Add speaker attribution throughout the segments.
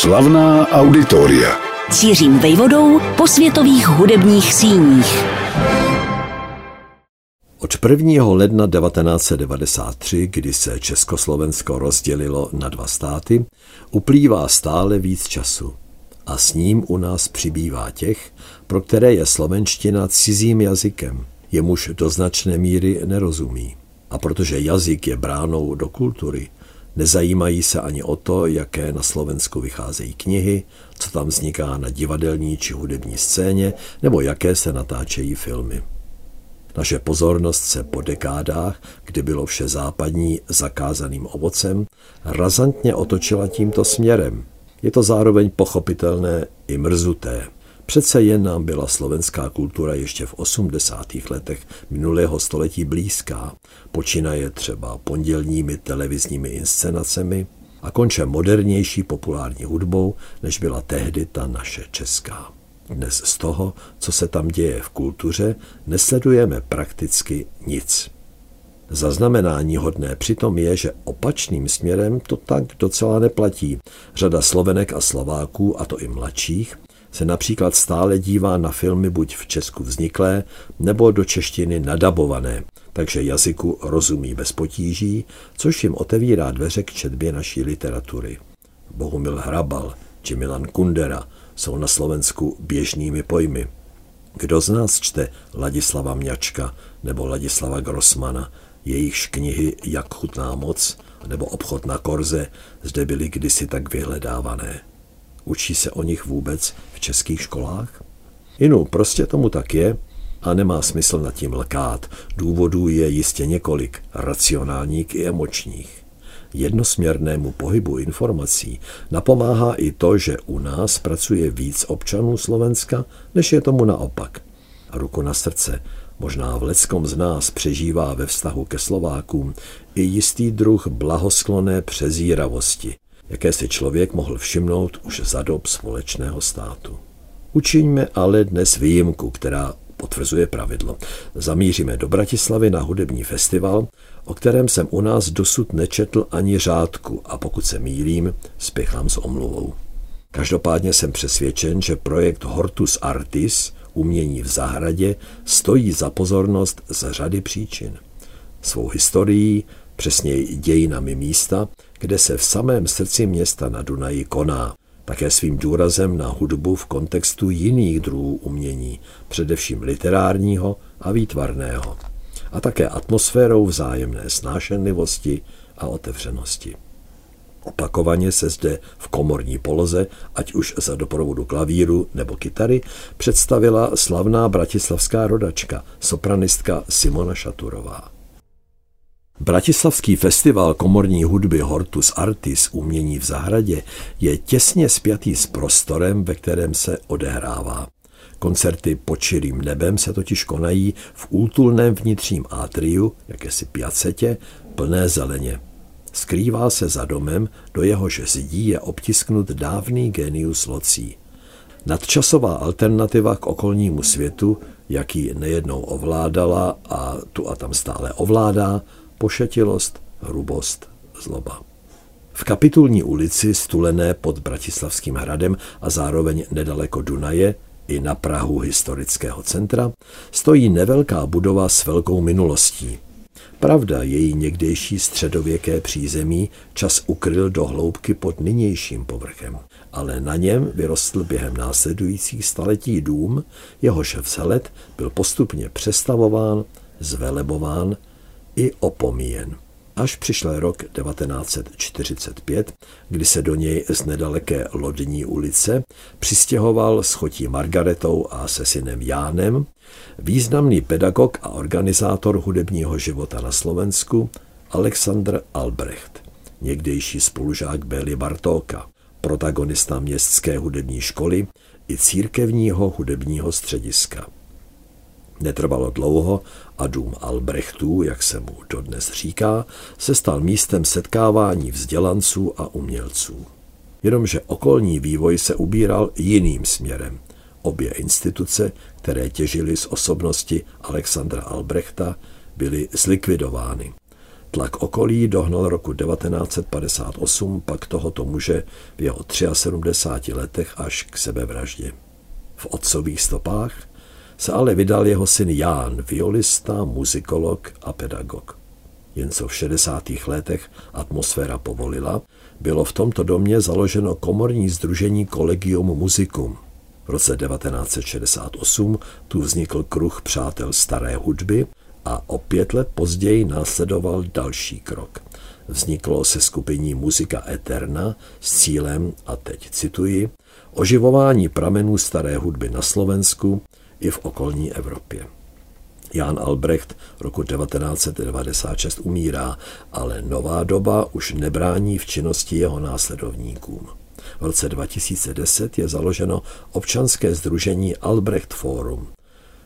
Speaker 1: Slavná auditoria.
Speaker 2: Cířím vejvodou po světových hudebních síních.
Speaker 3: Od 1. ledna 1993, kdy se Československo rozdělilo na dva státy, uplývá stále víc času. A s ním u nás přibývá těch, pro které je slovenština cizím jazykem, jemuž do značné míry nerozumí. A protože jazyk je bránou do kultury, nezajímají se ani o to, jaké na Slovensku vycházejí knihy, co tam vzniká na divadelní či hudební scéně, nebo jaké se natáčejí filmy. Naše pozornost se po dekádách, kdy bylo vše západní zakázaným ovocem, razantně otočila tímto směrem. Je to zároveň pochopitelné i mrzuté. Přece jen nám byla slovenská kultura ještě v 80. letech minulého století blízká, počínaje třeba pondělními televizními inscenacemi a konče modernější populární hudbou, než byla tehdy ta naše česká. Dnes z toho, co se tam děje v kultuře, nesledujeme prakticky nic. Zaznamenání hodné přitom je, že opačným směrem to tak docela neplatí. Řada Slovenek a Slováků, a to i mladších, se například stále dívá na filmy buď v Česku vzniklé, nebo do češtiny nadabované, takže jazyku rozumí bez potíží, což jim otevírá dveře k četbě naší literatury. Bohumil Hrabal či Milan Kundera jsou na Slovensku běžnými pojmy. Kdo z nás čte Ladislava Mňačka nebo Ladislava Grossmana, jejichž knihy Jak chutná moc nebo Obchod na korze zde byly kdysi tak vyhledávané. Učí se o nich vůbec v českých školách? Inu, prostě tomu tak je a nemá smysl nad tím lkát. Důvodů je jistě několik, racionálních i emočních. Jednosměrnému pohybu informací napomáhá i to, že u nás pracuje víc občanů Slovenska, než je tomu naopak. A ruku na srdce, možná v leckom z nás přežívá ve vztahu ke Slovákům i jistý druh blahoskloné přezíravosti, jaké si člověk mohl všimnout už za dob společného státu. Učiňme ale dnes výjimku, která potvrzuje pravidlo. Zamíříme do Bratislavy na hudební festival, o kterém jsem u nás dosud nečetl ani řádku a pokud se mýlím, spěchám s omluvou. Každopádně jsem přesvědčen, že projekt Hortus Artis, umění v zahradě, stojí za pozornost z řady příčin. Svou historií, přesněji dějinami místa, kde se v samém srdci města na Dunaji koná, také svým důrazem na hudbu v kontextu jiných druhů umění, především literárního a výtvarného, a také atmosférou vzájemné snášenlivosti a otevřenosti. Opakovaně se zde v komorní poloze, ať už za doprovodu klavíru nebo kytary, představila slavná bratislavská rodačka, sopranistka Simona Šaturová. Bratislavský festival komorní hudby Hortus Artis umění v zahradě je těsně spjatý s prostorem, ve kterém se odehrává. Koncerty pod širým nebem se totiž konají v útulném vnitřním átriu, jakési piacetě, plné zeleně. Skrývá se za domem, do jehož zdí je obtisknut dávný genius locí. Nadčasová alternativa k okolnímu světu, jaký nejednou ovládala a tu a tam stále ovládá, pošetilost, hrubost, zloba. V kapitulní ulici, stulené pod Bratislavským hradem a zároveň nedaleko Dunaje, i na Prahu historického centra, stojí nevelká budova s velkou minulostí. Pravda, její někdejší středověké přízemí čas ukryl do hloubky pod nynějším povrchem, ale na něm vyrostl během následujících staletí dům, jehož vzhled byl postupně přestavován, zvelebován i opomíjen. Až přišel rok 1945, kdy se do něj z nedaleké Lodní ulice přistěhoval s chotí Margaretou a se synem Jánem významný pedagog a organizátor hudebního života na Slovensku Alexandr Albrecht, někdejší spolužák Béli Bartóka, protagonista městské hudební školy i církevního hudebního střediska. Netrvalo dlouho a dům Albrechtů, jak se mu dodnes říká, se stal místem setkávání vzdělanců a umělců. Jenomže okolní vývoj se ubíral jiným směrem. Obě instituce, které těžily z osobnosti Alexandra Albrechta, byly zlikvidovány. Tlak okolí dohnal roku 1958 pak tohoto muže v jeho 73 letech až k sebevraždě. V otcových stopách se ale vydal jeho syn Ján, violista, muzikolog a pedagog. Jen co v 60. letech atmosféra povolila, bylo v tomto domě založeno komorní združení Collegium Musicum. V roce 1968 tu vznikl kruh přátel staré hudby a o pět let později následoval další krok. Vzniklo se skupení Muzika Eterna s cílem, a teď cituji, oživování pramenů staré hudby na Slovensku i v okolní Evropě. Jan Albrecht roku 1996 umírá, ale nová doba už nebrání v činnosti jeho následovníkům. V roce 2010 je založeno občanské združení Albrecht Forum,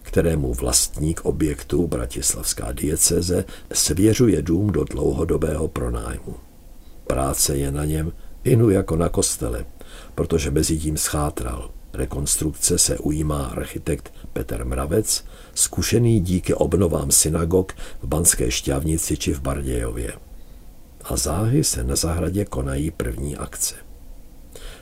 Speaker 3: kterému vlastník objektu Bratislavská dieceze svěřuje dům do dlouhodobého pronájmu. Práce je na něm inu jako na kostele, protože mezi tím schátral. Rekonstrukce se ujímá architekt Petr Mravec, zkušený díky obnovám synagog v Banské šťavnici či v Bardějově. A záhy se na zahradě konají první akce.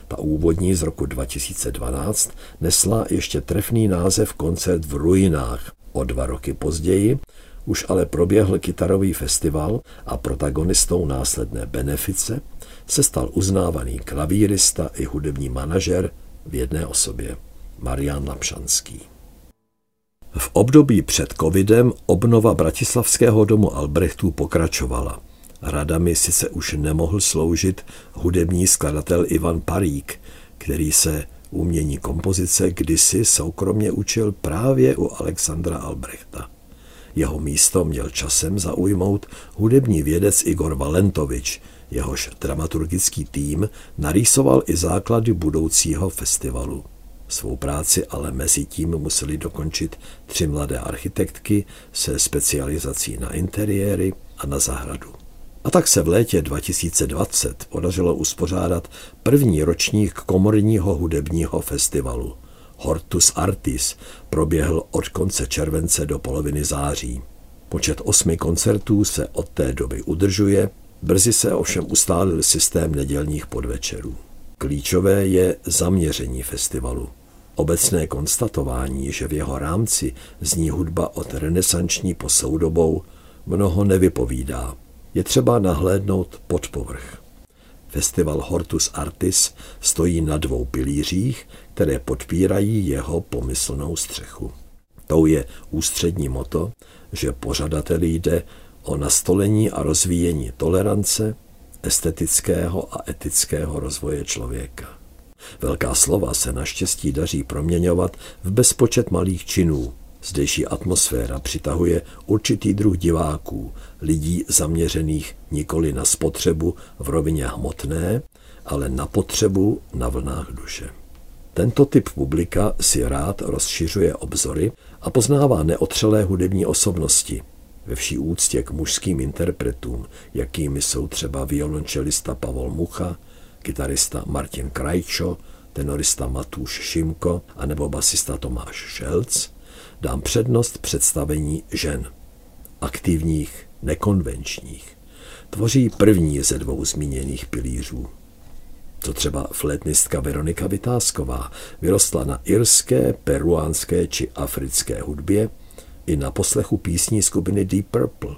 Speaker 3: Ta úvodní z roku 2012 nesla ještě trefný název Koncert v ruinách. O dva roky později už ale proběhl kytarový festival a protagonistou následné benefice se stal uznávaný klavírista i hudební manažer v jedné osobě, Marian Lapšanský. V období před covidem obnova Bratislavského domu Albrechtů pokračovala. Radami sice už nemohl sloužit hudební skladatel Ivan Parík, který se umění kompozice kdysi soukromně učil právě u Alexandra Albrechta. Jeho místo měl časem zaujmout hudební vědec Igor Valentovič, jehož dramaturgický tým narýsoval i základy budoucího festivalu. Svou práci ale mezi tím museli dokončit tři mladé architektky se specializací na interiéry a na zahradu. A tak se v létě 2020 podařilo uspořádat první ročník komorního hudebního festivalu. Hortus Artis proběhl od konce července do poloviny září. Počet osmi koncertů se od té doby udržuje, brzy se ovšem ustálil systém nedělních podvečerů. Klíčové je zaměření festivalu. Obecné konstatování, že v jeho rámci zní hudba od renesanční po soudobou, mnoho nevypovídá. Je třeba nahlédnout pod povrch. Festival Hortus Artis stojí na dvou pilířích, které podpírají jeho pomyslnou střechu. Tou je ústřední moto, že pořadateli jde o nastolení a rozvíjení tolerance, estetického a etického rozvoje člověka. Velká slova se naštěstí daří proměňovat v bezpočet malých činů. Zdejší atmosféra přitahuje určitý druh diváků, lidí zaměřených nikoli na spotřebu v rovině hmotné, ale na potřebu na vlnách duše. Tento typ publika si rád rozšiřuje obzory a poznává neotřelé hudební osobnosti, ve vší úctě k mužským interpretům, jakými jsou třeba violončelista Pavol Mucha, kytarista Martin Krajčo, tenorista Matuš Šimko a nebo basista Tomáš Šelc, dám přednost představení žen, aktivních, nekonvenčních. Tvoří první ze dvou zmíněných pilířů. To třeba flétnistka Veronika Vytázková vyrostla na irské, peruánské či africké hudbě i na poslechu písní skupiny Deep Purple.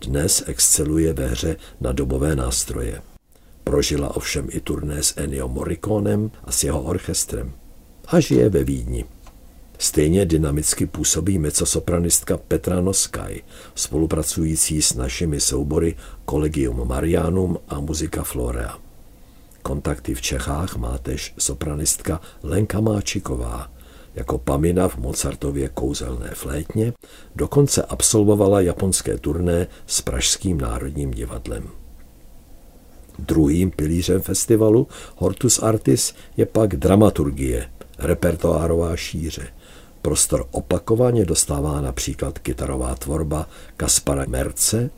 Speaker 3: Dnes exceluje ve hře na dobové nástroje. Prožila ovšem i turné s Ennio Morriconem a s jeho orchestrem. A žije ve Vídni. Stejně dynamicky působí mecosopranistka Petra Noskaj, spolupracující s našimi soubory Collegium Marianum a Muzika Florea. Kontakty v Čechách má tež sopranistka Lenka Máčiková. Jako Pamina v Mozartově kouzelné flétně dokonce absolvovala japonské turné s Pražským národním divadlem. Druhým pilířem festivalu Hortus Artis je pak dramaturgie, repertoárová šíře. Prostor opakovaně dostává například kytarová tvorba Kaspara Merce,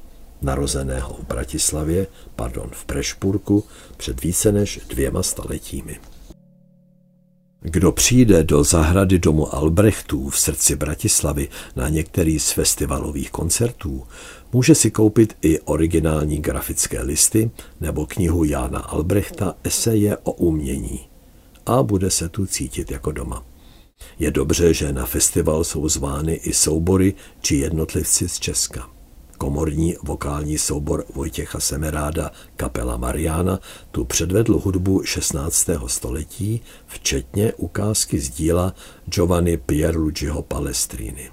Speaker 3: narozeného v Bratislavě, pardon, v Prešpurku, před více než dvěma staletími. Kdo přijde do zahrady domu Albrechtů v srdci Bratislavy na některý z festivalových koncertů, může si koupit i originální grafické listy nebo knihu Jána Albrechta Eseje o umění. A bude se tu cítit jako doma. Je dobře, že na festival jsou zvány i soubory či jednotlivci z Česka komorní vokální soubor Vojtěcha Semeráda Kapela Mariana tu předvedl hudbu 16. století, včetně ukázky z díla Giovanni Pierluigiho Palestrini.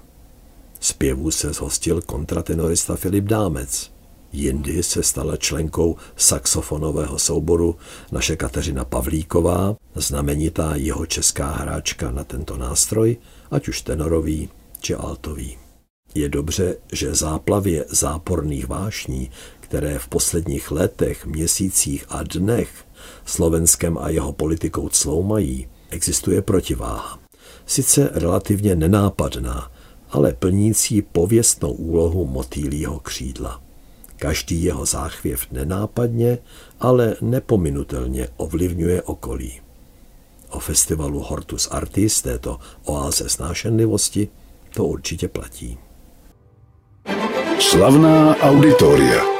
Speaker 3: Zpěvů se zhostil kontratenorista Filip Dámec. Jindy se stala členkou saxofonového souboru naše Kateřina Pavlíková, znamenitá jeho česká hráčka na tento nástroj, ať už tenorový či altový. Je dobře, že záplavě záporných vášní, které v posledních letech, měsících a dnech Slovenskem a jeho politikou cloumají, existuje protiváha. Sice relativně nenápadná, ale plnící pověstnou úlohu motýlího křídla. Každý jeho záchvěv nenápadně, ale nepominutelně ovlivňuje okolí. O festivalu Hortus Artis, této oáze snášenlivosti, to určitě platí.
Speaker 1: Slavná auditoria.